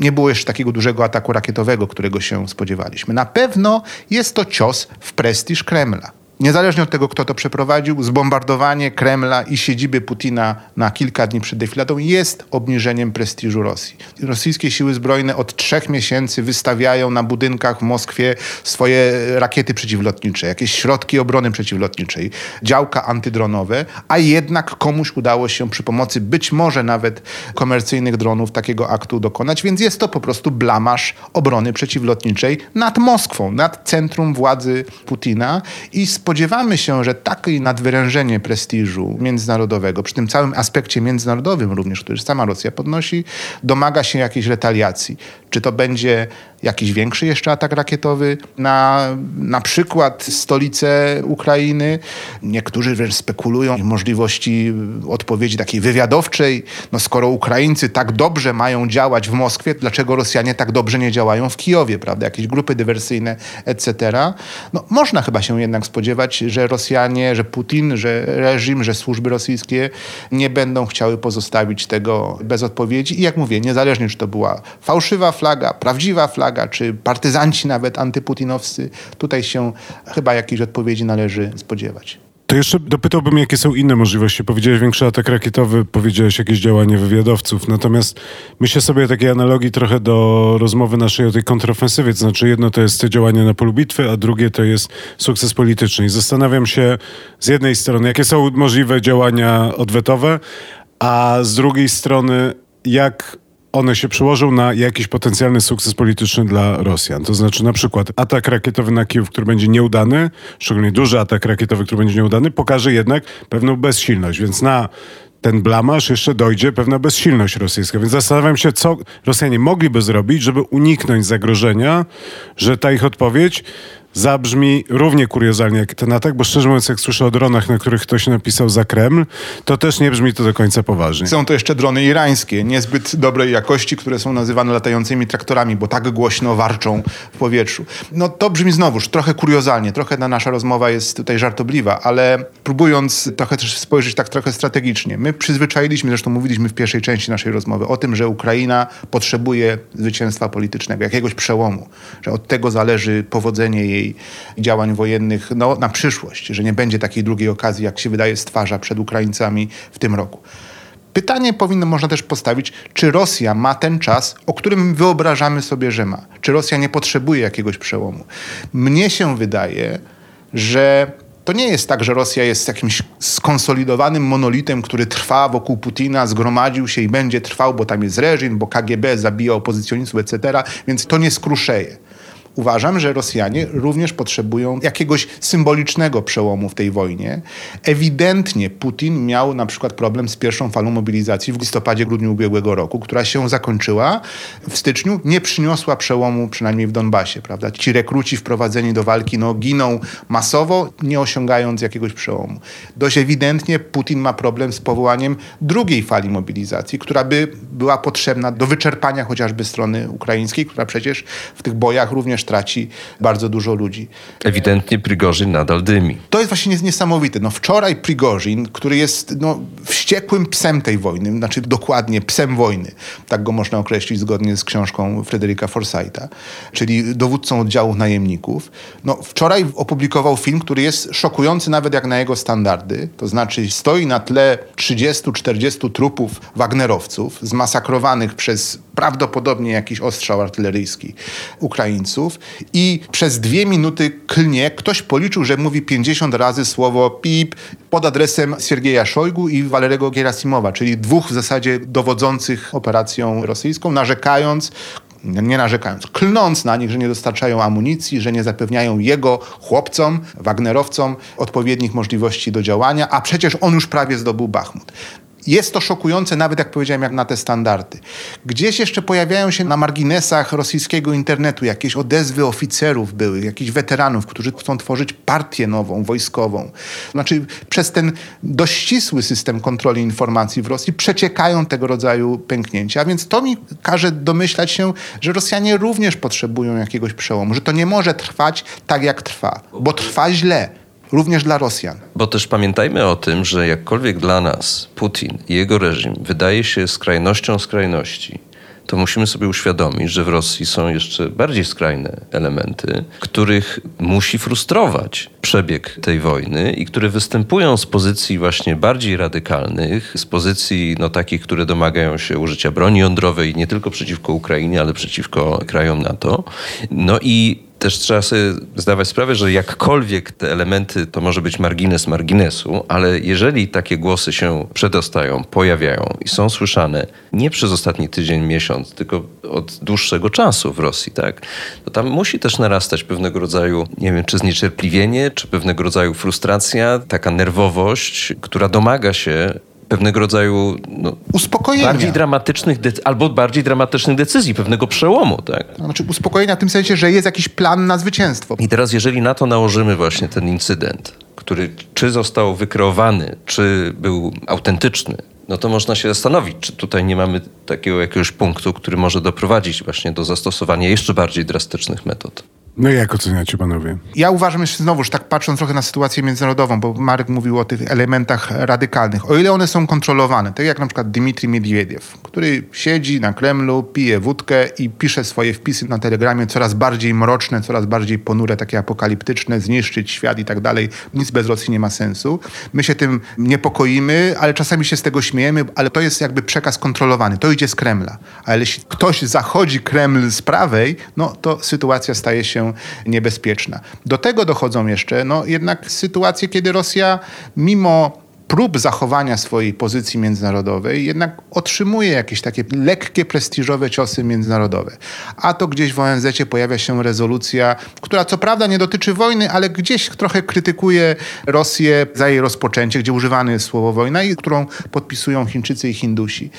[SPEAKER 3] Nie było jeszcze takiego dużego ataku rakietowego, którego się spodziewaliśmy. Na pewno jest to cios w prestiż Kremla niezależnie od tego, kto to przeprowadził, zbombardowanie Kremla i siedziby Putina na kilka dni przed defiladą jest obniżeniem prestiżu Rosji. Rosyjskie siły zbrojne od trzech miesięcy wystawiają na budynkach w Moskwie swoje rakiety przeciwlotnicze, jakieś środki obrony przeciwlotniczej, działka antydronowe, a jednak komuś udało się przy pomocy być może nawet komercyjnych dronów takiego aktu dokonać, więc jest to po prostu blamasz obrony przeciwlotniczej nad Moskwą, nad centrum władzy Putina i z spodziewamy się, że takie nadwyrężenie prestiżu międzynarodowego, przy tym całym aspekcie międzynarodowym również, który sama Rosja podnosi, domaga się jakiejś retaliacji. Czy to będzie jakiś większy jeszcze atak rakietowy na na przykład stolicę Ukrainy. Niektórzy wręcz spekulują możliwości odpowiedzi takiej wywiadowczej. No skoro Ukraińcy tak dobrze mają działać w Moskwie, dlaczego Rosjanie tak dobrze nie działają w Kijowie, prawda? Jakieś grupy dywersyjne, etc. No można chyba się jednak spodziewać, że Rosjanie, że Putin, że reżim, że służby rosyjskie nie będą chciały pozostawić tego bez odpowiedzi. I jak mówię, niezależnie czy to była fałszywa flaga, prawdziwa flaga, czy partyzanci nawet antyputinowscy, tutaj się chyba jakiejś odpowiedzi należy spodziewać.
[SPEAKER 1] To jeszcze dopytałbym, jakie są inne możliwości. Powiedziałeś większy atak rakietowy, powiedziałeś jakieś działanie wywiadowców. Natomiast myślę sobie takiej analogii trochę do rozmowy naszej o tej kontrofensywie. To znaczy jedno to jest działanie na polu bitwy, a drugie to jest sukces polityczny. I zastanawiam się z jednej strony, jakie są możliwe działania odwetowe, a z drugiej strony, jak one się przełożą na jakiś potencjalny sukces polityczny dla Rosjan. To znaczy na przykład atak rakietowy na Kijów, który będzie nieudany, szczególnie duży atak rakietowy, który będzie nieudany, pokaże jednak pewną bezsilność. Więc na ten blamaż jeszcze dojdzie pewna bezsilność rosyjska. Więc zastanawiam się, co Rosjanie mogliby zrobić, żeby uniknąć zagrożenia, że ta ich odpowiedź zabrzmi równie kuriozalnie jak ten atak, bo szczerze mówiąc, jak słyszę o dronach, na których ktoś napisał za Kreml, to też nie brzmi to do końca poważnie.
[SPEAKER 3] Są to jeszcze drony irańskie, niezbyt dobrej jakości, które są nazywane latającymi traktorami, bo tak głośno warczą w powietrzu. No to brzmi znowuż trochę kuriozalnie, trochę ta nasza rozmowa jest tutaj żartobliwa, ale próbując trochę też spojrzeć tak trochę strategicznie. My przyzwyczailiśmy, zresztą mówiliśmy w pierwszej części naszej rozmowy o tym, że Ukraina potrzebuje zwycięstwa politycznego, jakiegoś przełomu, że od tego zależy powodzenie jej jej działań wojennych no, na przyszłość, że nie będzie takiej drugiej okazji, jak się wydaje, stwarza przed Ukraińcami w tym roku. Pytanie powinno można też postawić, czy Rosja ma ten czas, o którym wyobrażamy sobie, że ma. Czy Rosja nie potrzebuje jakiegoś przełomu? Mnie się wydaje, że to nie jest tak, że Rosja jest jakimś skonsolidowanym monolitem, który trwa wokół Putina, zgromadził się i będzie trwał, bo tam jest reżim, bo KGB zabija opozycjonistów, etc., więc to nie skruszeje. Uważam, że Rosjanie również potrzebują jakiegoś symbolicznego przełomu w tej wojnie. Ewidentnie Putin miał na przykład problem z pierwszą falą mobilizacji w listopadzie, grudniu ubiegłego roku, która się zakończyła w styczniu, nie przyniosła przełomu przynajmniej w Donbasie, prawda? Ci rekruci wprowadzeni do walki no, giną masowo, nie osiągając jakiegoś przełomu. Dość ewidentnie Putin ma problem z powołaniem drugiej fali mobilizacji, która by była potrzebna do wyczerpania chociażby strony ukraińskiej, która przecież w tych bojach również również traci bardzo dużo ludzi.
[SPEAKER 2] Ewidentnie Prigorzyn nadal dymi.
[SPEAKER 3] To jest właśnie niesamowite. No wczoraj Prigorzyn, który jest no, wściekłym psem tej wojny, znaczy dokładnie psem wojny, tak go można określić zgodnie z książką Fryderyka Forsyta, czyli dowódcą oddziału najemników. No, wczoraj opublikował film, który jest szokujący nawet jak na jego standardy. To znaczy stoi na tle 30-40 trupów Wagnerowców zmasakrowanych przez prawdopodobnie jakiś ostrzał artyleryjski Ukraińców i przez dwie minuty klnie. Ktoś policzył, że mówi 50 razy słowo pip pod adresem Siergieja Szojgu i Walerego Gerasimowa, czyli dwóch w zasadzie dowodzących operacją rosyjską, narzekając, nie narzekając, klnąc na nich, że nie dostarczają amunicji, że nie zapewniają jego chłopcom, Wagnerowcom odpowiednich możliwości do działania, a przecież on już prawie zdobył Bachmut. Jest to szokujące, nawet jak powiedziałem, jak na te standardy. Gdzieś jeszcze pojawiają się na marginesach rosyjskiego internetu jakieś odezwy oficerów były, jakichś weteranów, którzy chcą tworzyć partię nową, wojskową. Znaczy przez ten dość ścisły system kontroli informacji w Rosji przeciekają tego rodzaju pęknięcia, więc to mi każe domyślać się, że Rosjanie również potrzebują jakiegoś przełomu, że to nie może trwać tak, jak trwa, bo trwa źle również dla Rosjan.
[SPEAKER 2] Bo też pamiętajmy o tym, że jakkolwiek dla nas Putin i jego reżim wydaje się skrajnością skrajności, to musimy sobie uświadomić, że w Rosji są jeszcze bardziej skrajne elementy, których musi frustrować przebieg tej wojny i które występują z pozycji właśnie bardziej radykalnych, z pozycji no, takich, które domagają się użycia broni jądrowej nie tylko przeciwko Ukrainie, ale przeciwko krajom NATO. No i też trzeba sobie zdawać sprawę, że jakkolwiek te elementy to może być margines marginesu, ale jeżeli takie głosy się przedostają, pojawiają i są słyszane nie przez ostatni tydzień, miesiąc, tylko od dłuższego czasu w Rosji, tak, to tam musi też narastać pewnego rodzaju, nie wiem, czy zniecierpliwienie, czy pewnego rodzaju frustracja, taka nerwowość, która domaga się pewnego rodzaju no,
[SPEAKER 3] uspokojenia.
[SPEAKER 2] Bardziej dramatycznych albo bardziej dramatycznych decyzji, pewnego przełomu. Tak?
[SPEAKER 3] Znaczy uspokojenia w tym sensie, że jest jakiś plan na zwycięstwo.
[SPEAKER 2] I teraz jeżeli na to nałożymy właśnie ten incydent, który czy został wykreowany, czy był autentyczny, no to można się zastanowić, czy tutaj nie mamy takiego jakiegoś punktu, który może doprowadzić właśnie do zastosowania jeszcze bardziej drastycznych metod.
[SPEAKER 1] No i jak oceniacie panowie?
[SPEAKER 3] Ja uważam jeszcze znowuż, tak patrząc trochę na sytuację międzynarodową, bo Marek mówił o tych elementach radykalnych. O ile one są kontrolowane, tak jak na przykład Dmitrij Miedwiediew, który siedzi na Kremlu, pije wódkę i pisze swoje wpisy na Telegramie coraz bardziej mroczne, coraz bardziej ponure, takie apokaliptyczne, zniszczyć świat i tak dalej. Nic bez Rosji nie ma sensu. My się tym niepokoimy, ale czasami się z tego śmiejemy, ale to jest jakby przekaz kontrolowany. To idzie z Kremla. Ale jeśli ktoś zachodzi Kreml z prawej, no to sytuacja staje się niebezpieczna. Do tego dochodzą jeszcze no, jednak sytuacje, kiedy Rosja mimo prób zachowania swojej pozycji międzynarodowej jednak otrzymuje jakieś takie lekkie, prestiżowe ciosy międzynarodowe. A to gdzieś w ONZ pojawia się rezolucja, która co prawda nie dotyczy wojny, ale gdzieś trochę krytykuje Rosję za jej rozpoczęcie, gdzie używane jest słowo wojna i którą podpisują Chińczycy i Hindusi.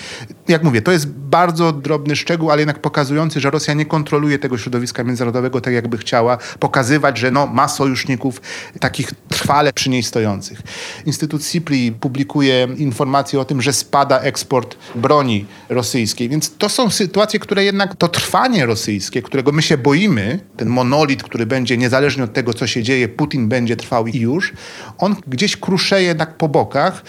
[SPEAKER 3] Jak mówię, to jest bardzo drobny szczegół, ale jednak pokazujący, że Rosja nie kontroluje tego środowiska międzynarodowego tak, jakby chciała pokazywać, że no, ma sojuszników takich trwale przy niej stojących. Instytut CIPRI publikuje informacje o tym, że spada eksport broni rosyjskiej. Więc to są sytuacje, które jednak to trwanie rosyjskie, którego my się boimy, ten monolit, który będzie niezależnie od tego, co się dzieje, Putin będzie trwał i już, on gdzieś kruszeje jednak po bokach,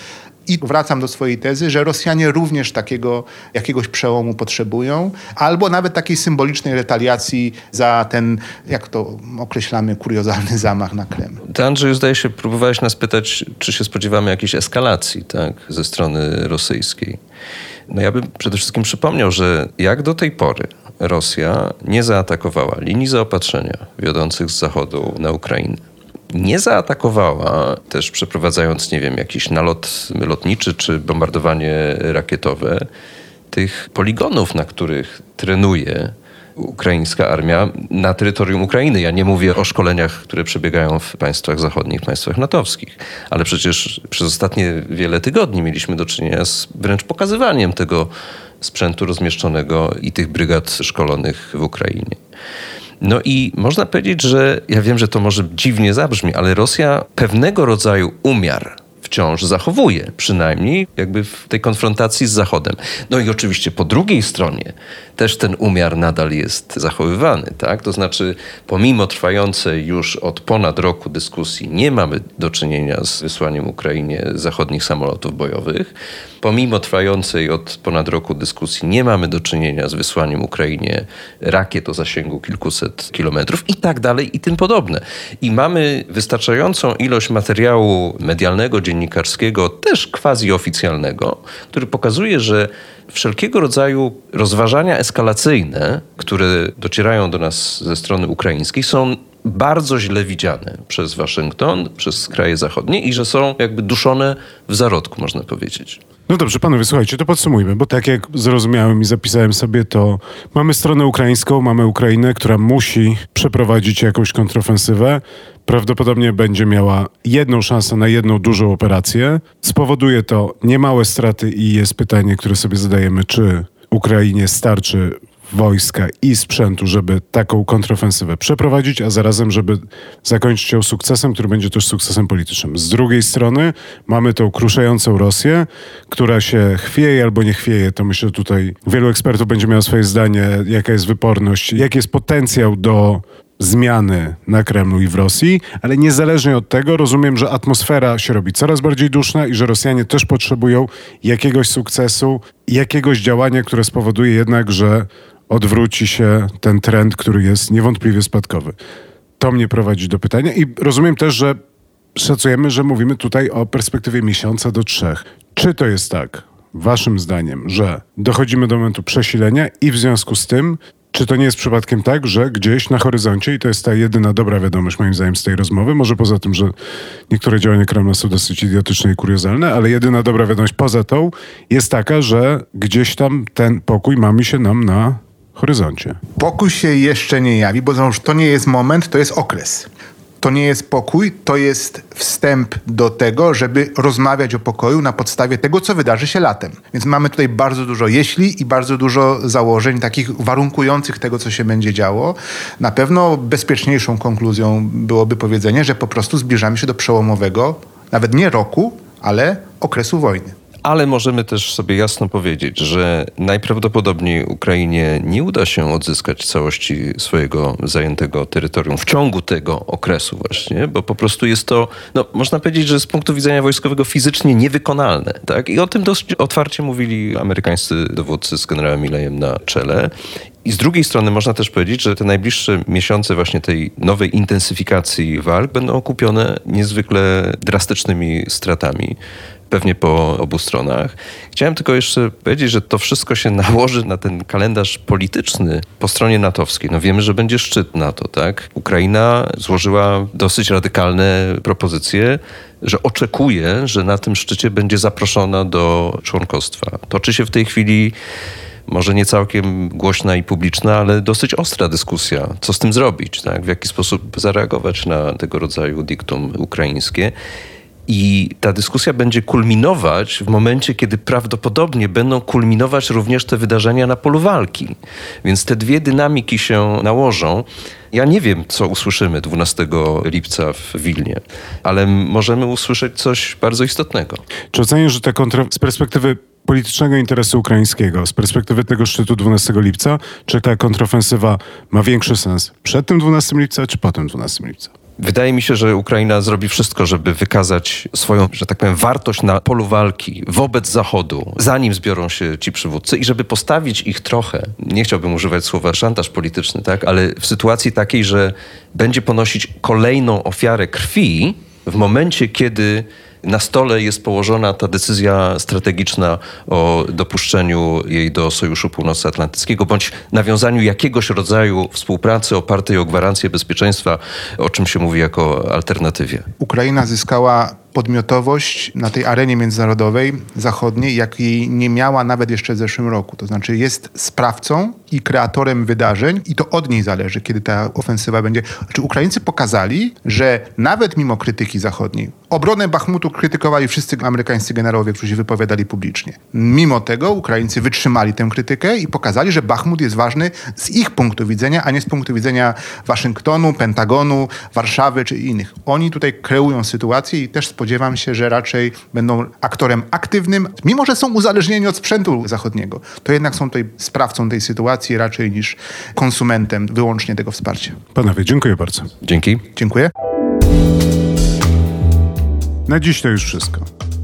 [SPEAKER 3] i wracam do swojej tezy, że Rosjanie również takiego jakiegoś przełomu potrzebują, albo nawet takiej symbolicznej retaliacji za ten, jak to określamy, kuriozalny zamach na Kreml.
[SPEAKER 2] Ty, Andrzej, zdaje się, próbowałeś nas pytać, czy się spodziewamy jakiejś eskalacji tak, ze strony rosyjskiej. No ja bym przede wszystkim przypomniał, że jak do tej pory Rosja nie zaatakowała linii zaopatrzenia wiodących z zachodu na Ukrainę nie zaatakowała, też przeprowadzając, nie wiem, jakiś nalot lotniczy czy bombardowanie rakietowe, tych poligonów, na których trenuje ukraińska armia na terytorium Ukrainy. Ja nie mówię o szkoleniach, które przebiegają w państwach zachodnich, państwach natowskich, ale przecież przez ostatnie wiele tygodni mieliśmy do czynienia z wręcz pokazywaniem tego sprzętu rozmieszczonego i tych brygad szkolonych w Ukrainie. No i można powiedzieć, że ja wiem, że to może dziwnie zabrzmi, ale Rosja pewnego rodzaju umiar wciąż zachowuje, przynajmniej jakby w tej konfrontacji z Zachodem. No i oczywiście po drugiej stronie też ten umiar nadal jest zachowywany, tak? To znaczy, pomimo trwającej już od ponad roku dyskusji, nie mamy do czynienia z wysłaniem Ukrainie zachodnich samolotów bojowych. Pomimo trwającej od ponad roku dyskusji, nie mamy do czynienia z wysłaniem Ukrainie rakiet o zasięgu kilkuset kilometrów i tak dalej i tym podobne. I mamy wystarczającą ilość materiału medialnego, dziennikarskiego, też quasi oficjalnego, który pokazuje, że wszelkiego rodzaju rozważania eskalacyjne, które docierają do nas ze strony ukraińskiej, są bardzo źle widziane przez Waszyngton, przez kraje zachodnie i że są jakby duszone w zarodku, można powiedzieć.
[SPEAKER 1] No dobrze, panowie, słuchajcie, to podsumujmy, bo tak jak zrozumiałem i zapisałem sobie, to mamy stronę ukraińską, mamy Ukrainę, która musi przeprowadzić jakąś kontrofensywę. Prawdopodobnie będzie miała jedną szansę na jedną dużą operację. Spowoduje to niemałe straty i jest pytanie, które sobie zadajemy, czy Ukrainie starczy wojska i sprzętu, żeby taką kontrofensywę przeprowadzić, a zarazem, żeby zakończyć ją sukcesem, który będzie też sukcesem politycznym. Z drugiej strony mamy tą kruszającą Rosję, która się chwieje albo nie chwieje. To myślę, tutaj wielu ekspertów będzie miało swoje zdanie, jaka jest wyporność, jaki jest potencjał do zmiany na Kremlu i w Rosji, ale niezależnie od tego rozumiem, że atmosfera się robi coraz bardziej duszna i że Rosjanie też potrzebują jakiegoś sukcesu, jakiegoś działania, które spowoduje jednak, że odwróci się ten trend, który jest niewątpliwie spadkowy. To mnie prowadzi do pytania i rozumiem też, że szacujemy, że mówimy tutaj o perspektywie miesiąca do trzech. Czy to jest tak, waszym zdaniem, że dochodzimy do momentu przesilenia i w związku z tym czy to nie jest przypadkiem tak, że gdzieś na horyzoncie, i to jest ta jedyna dobra wiadomość moim zdaniem z tej rozmowy, może poza tym, że niektóre działania Kremla są dosyć idiotyczne i kuriozalne, ale jedyna dobra wiadomość poza tą jest taka, że gdzieś tam ten pokój mamy się nam na horyzoncie.
[SPEAKER 3] Pokój się jeszcze nie jawi, bo to nie jest moment, to jest okres to nie jest pokój, to jest wstęp do tego, żeby rozmawiać o pokoju na podstawie tego, co wydarzy się latem. Więc mamy tutaj bardzo dużo jeśli i bardzo dużo założeń takich warunkujących tego, co się będzie działo. Na pewno bezpieczniejszą konkluzją byłoby powiedzenie, że po prostu zbliżamy się do przełomowego, nawet nie roku, ale okresu wojny
[SPEAKER 2] ale możemy też sobie jasno powiedzieć, że najprawdopodobniej Ukrainie nie uda się odzyskać całości swojego zajętego terytorium w ciągu tego okresu właśnie, bo po prostu jest to, no, można powiedzieć, że z punktu widzenia wojskowego fizycznie niewykonalne. Tak? I o tym dość otwarcie mówili amerykańscy dowódcy z generałem Milejem na czele. I z drugiej strony można też powiedzieć, że te najbliższe miesiące właśnie tej nowej intensyfikacji walk będą okupione niezwykle drastycznymi stratami pewnie po obu stronach. Chciałem tylko jeszcze powiedzieć, że to wszystko się nałoży na ten kalendarz polityczny po stronie natowskiej. No wiemy, że będzie szczyt NATO, tak? Ukraina złożyła dosyć radykalne propozycje, że oczekuje, że na tym szczycie będzie zaproszona do członkostwa. Toczy się w tej chwili może nie całkiem głośna i publiczna, ale dosyć ostra dyskusja, co z tym zrobić, tak? w jaki sposób zareagować na tego rodzaju diktum ukraińskie. I ta dyskusja będzie kulminować w momencie, kiedy prawdopodobnie będą kulminować również te wydarzenia na polu walki. Więc te dwie dynamiki się nałożą. Ja nie wiem, co usłyszymy 12 lipca w Wilnie, ale możemy usłyszeć coś bardzo istotnego.
[SPEAKER 1] Czy oceniasz, że kontra z perspektywy politycznego interesu ukraińskiego, z perspektywy tego szczytu 12 lipca, czy ta kontrofensywa ma większy sens przed tym 12 lipca, czy po tym 12 lipca?
[SPEAKER 2] Wydaje mi się, że Ukraina zrobi wszystko, żeby wykazać swoją, że tak powiem, wartość na polu walki wobec Zachodu, zanim zbiorą się ci przywódcy i żeby postawić ich trochę, nie chciałbym używać słowa szantaż polityczny, tak, ale w sytuacji takiej, że będzie ponosić kolejną ofiarę krwi w momencie, kiedy na stole jest położona ta decyzja strategiczna o dopuszczeniu jej do Sojuszu Północnoatlantyckiego bądź nawiązaniu jakiegoś rodzaju współpracy opartej o gwarancję bezpieczeństwa, o czym się mówi jako alternatywie.
[SPEAKER 3] Ukraina zyskała podmiotowość na tej arenie międzynarodowej zachodniej, jakiej nie miała nawet jeszcze w zeszłym roku. To znaczy jest sprawcą i kreatorem wydarzeń i to od niej zależy, kiedy ta ofensywa będzie. Znaczy Ukraińcy pokazali, że nawet mimo krytyki zachodniej, obronę Bachmutu krytykowali wszyscy amerykańscy generałowie, którzy się wypowiadali publicznie. Mimo tego Ukraińcy wytrzymali tę krytykę i pokazali, że Bachmut jest ważny z ich punktu widzenia, a nie z punktu widzenia Waszyngtonu, Pentagonu, Warszawy czy innych. Oni tutaj kreują sytuację i też spodziewam się, że raczej będą aktorem aktywnym, mimo że są uzależnieni od sprzętu zachodniego, to jednak są tutaj sprawcą tej sytuacji raczej niż konsumentem wyłącznie tego wsparcia.
[SPEAKER 1] Panowie, dziękuję bardzo.
[SPEAKER 2] Dzięki.
[SPEAKER 3] Dziękuję.
[SPEAKER 1] Na dziś to już wszystko.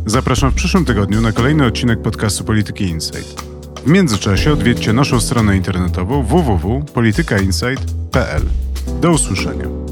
[SPEAKER 1] Zapraszam w przyszłym tygodniu na kolejny odcinek podcastu Polityki Insight. W międzyczasie odwiedźcie naszą stronę internetową www.politykainsight.pl. Do usłyszenia.